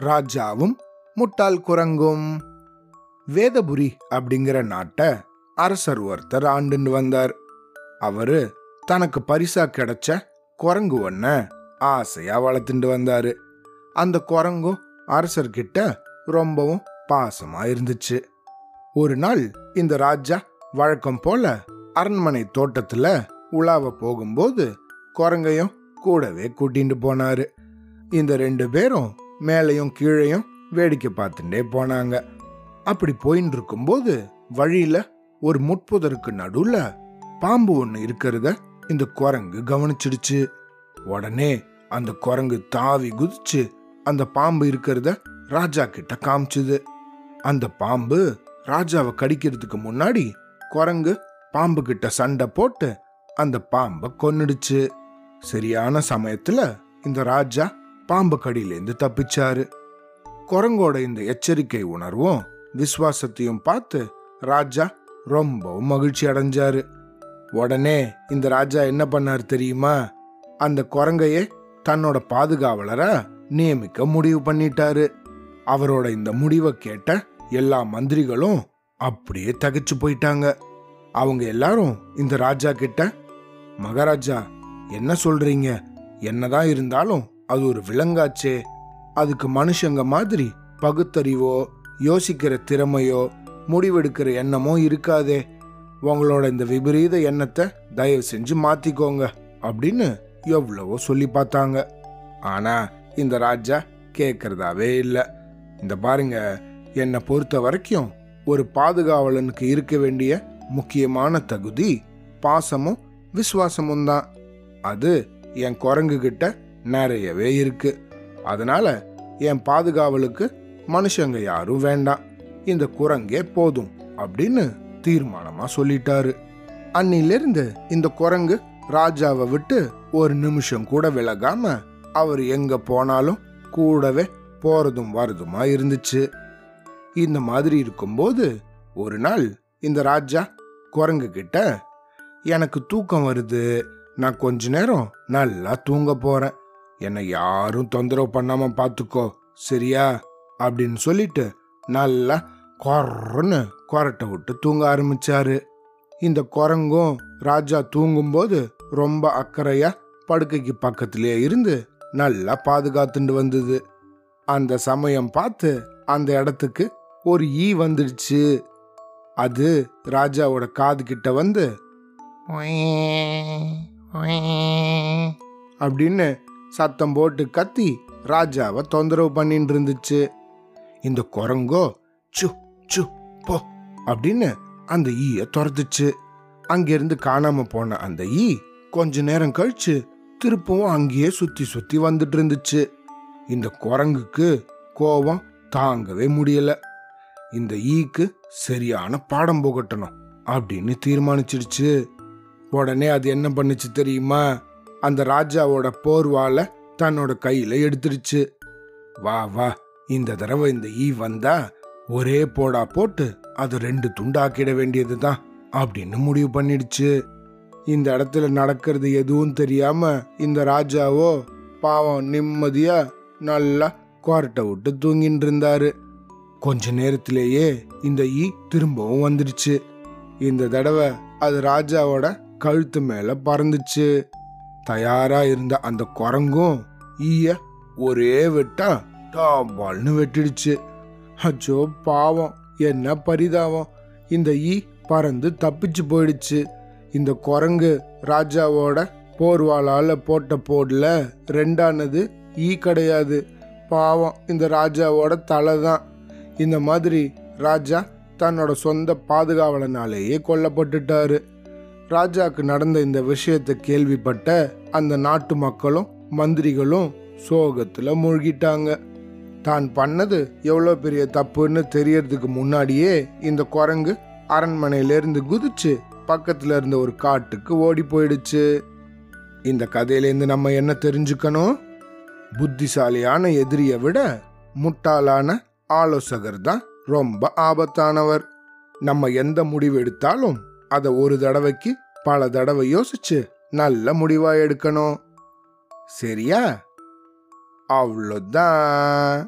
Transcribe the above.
ராஜாவும் முட்டாள் குரங்கும். வேதபுரி அப்படிங்கிற நாட்டை அரசர் ஒருத்தர் ஆண்டுன்னு வந்தார். அவரு தனக்கு பரிசா கிடைச்ச குரங்கு ஒன்ன ஆசையா வளர்த்துட்டு வந்தாரு. அந்த குரங்கும் அரசர்கிட்ட ரொம்பவும் பாசமா இருந்துச்சு. ஒரு நாள் இந்த ராஜா வழக்கம் போல அரண்மனை தோட்டத்துல உலாவ போகும்போது குரங்கையும் கூடவே கூட்டிட்டு போனாரு. இந்த ரெண்டு பேரும் மேலையும் கீழையும் வேடிக்கை பார்த்துட்டே போனாங்க. அப்படி போயின்னு இருக்கும்போது வழியில ஒரு முட்புதருக்கு நடுவுல பாம்பு ஒண்ணு இருக்கிறத இந்த குரங்கு கவனிச்சிடுச்சு. உடனே அந்த குரங்கு தாவி குதிச்சு அந்த பாம்பு இருக்கிறத ராஜா கிட்ட காமிச்சுது. அந்த பாம்பு ராஜாவை கடிக்கிறதுக்கு முன்னாடி குரங்கு பாம்பு கிட்ட சண்டை போட்டு அந்த பாம்பை கொன்னுடுச்சு. சரியான சமயத்துல இந்த ராஜா பாம்பு கடியிலேருந்து தப்பிச்சாரு. குரங்கோட இந்த எச்சரிக்கை உணர்வும் விசுவாசத்தையும் பார்த்து ராஜா ரொம்பவும் மகிழ்ச்சி அடைஞ்சாரு. உடனே இந்த ராஜா என்ன பண்ணார் தெரியுமா? அந்த குரங்கையே தன்னோட பாதுகாவலரா நியமிக்க முடிவு பண்ணிட்டாரு. அவரோட இந்த முடிவை கேட்ட எல்லா மந்திரிகளும் அப்படியே தகச்சு போயிட்டாங்க. அவங்க எல்லாரும் இந்த ராஜா கிட்ட மகாராஜா என்ன சொல்றீங்க? என்னதான் இருந்தாலும் அது ஒரு விலங்காச்சே. அதுக்கு மனுஷங்க மாதிரி பகுத்தறிவோ யோசிக்கிற திறமையோ முடிவெடுக்கிற எண்ணமோ இருக்காதே. உங்களோட இந்த விபரீத எண்ணத்தை தயவு செஞ்சு மாத்திக்கோங்க அப்படின்னு எவ்வளவோ சொல்லி பார்த்தாங்க. ஆனா இந்த ராஜா கேட்கறதாவே இல்லை. இந்த பாருங்க என்னை பொறுத்த வரைக்கும் ஒரு பாதுகாவலனுக்கு இருக்க வேண்டிய முக்கியமான தகுதி பாசமும் விசுவாசமும் தான். அது என் குரங்கு கிட்ட நிறையவே இருக்கு. அதனால என் பாதுகாவலுக்கு மனுஷங்க யாரும் வேண்டாம். இந்த குரங்கே போதும் அப்படின்னு தீர்மானமா சொல்லிட்டாரு. அன்னிலிருந்து இந்த குரங்கு ராஜாவை விட்டு ஒரு நிமிஷம் கூட விலகாம அவர் எங்க போனாலும் கூடவே போறதும் வரதுமா இருந்துச்சு. இந்த மாதிரி இருக்கும்போது ஒரு நாள் இந்த ராஜா குரங்கு கிட்ட எனக்கு தூக்கம் வருது. நான் கொஞ்ச நேரம் நல்லா தூங்க போறேன். என்னை யாரும் தொந்தரவு பண்ணாம பார்த்துக்கோ சரியா? அப்படின்னு சொல்லிட்டு நல்லா கொரன்னு கொரட்டை விட்டு தூங்க ஆரம்பிச்சாரு. இந்த குரங்கும் ராஜா தூங்கும்போது ரொம்ப அக்கறையா படுக்கைக்கு பக்கத்திலே இருந்து நல்லா பாதுகாத்துட்டு வந்தது. அந்த சமயம் பார்த்து அந்த இடத்துக்கு ஒரு ஈ வந்துடுச்சு. அது ராஜாவோட காது கிட்ட வந்து அப்படின்னு சத்தம் போட்டு கத்தி ராஜாவை தொந்தரவு பண்ணிட்டு இருந்துச்சு இந்த குரங்கோ சு சு போ அப்படின்னு அந்த ஈய துரத்துச்சு. அங்கிருந்து காணாம போன அந்த ஈ கொஞ்ச நேரம் கழிச்சு திருப்பவும் அங்கேயே சுத்தி சுத்தி வந்துட்டு இருந்துச்சு இந்த குரங்குக்கு கோபம் தாங்கவே முடியல. இந்த ஈக்கு சரியான பாடம் புகட்டணும் அப்படின்னு தீர்மானிச்சிடுச்சு. உடனே அது என்ன பண்ணுச்சு தெரியுமா? அந்த ராஜாவோட போர்வால தன்னோட கையில எடுத்துருச்சு. வா வா இந்த தடவை இந்த ஈ வந்தா ஒரே போடா போட்டு அது ரெண்டு துண்டாக்கிட வேண்டியதுதான் அப்படின்னு முடிவு பண்ணிடுச்சு. இந்த இடத்துல நடக்கிறது எதுவும் தெரியாம இந்த ராஜாவோ பாவம் நிம்மதியா நல்லா குவார்ட்டை விட்டு தூங்கிட்டு இருந்தாரு. கொஞ்ச நேரத்திலேயே இந்த ஈ திரும்பவும் வந்துடுச்சு இந்த தடவை அது ராஜாவோட கழுத்து மேல பறந்துச்சு. தயாரா இருந்த அந்த குரங்கும் ஈய ஒரே வெட்டா டாபால்னு வெட்டிடுச்சு. அச்சோ பாவம் என்ன பரிதாபம். இந்த ஈ பறந்து தப்பிச்சு போயிடுச்சு. இந்த குரங்கு ராஜாவோட போர்வாளால போட்ட போடல ரெண்டானது ஈ கிடையாது. பாவம் இந்த ராஜாவோட தலை தான் இந்த மாதிரி ராஜா தன்னோட சொந்த பாதுகாவலனாலேயே கொல்லப்பட்டுட்டாரு. ராஜாக்கு நடந்த இந்த விஷயத்தை கேள்விப்பட்ட அந்த நாட்டு மக்களும் மந்திரிகளும் சோகத்துல மூழ்கிட்டாங்க. தான் பண்ணது எவ்வளோ பெரிய தப்புன்னு தெரியறதுக்கு முன்னாடியே இந்த குரங்கு அரண்மனையிலேருந்து குதிச்சு பக்கத்துல இருந்த ஒரு காட்டுக்கு ஓடி போயிடுச்சு. இந்த கதையிலேருந்து நம்ம என்ன தெரிஞ்சுக்கணும்? புத்திசாலியான எதிரியை விட முட்டாளான ஆலோசகர் தான் ரொம்ப ஆபத்தானவர். நம்ம எந்த முடிவு எடுத்தாலும் அதை ஒரு தடவைக்கு பல தடவை யோசிச்சு நல்ல முடிவா எடுக்கணும். சரியா? அவ்வளோதான்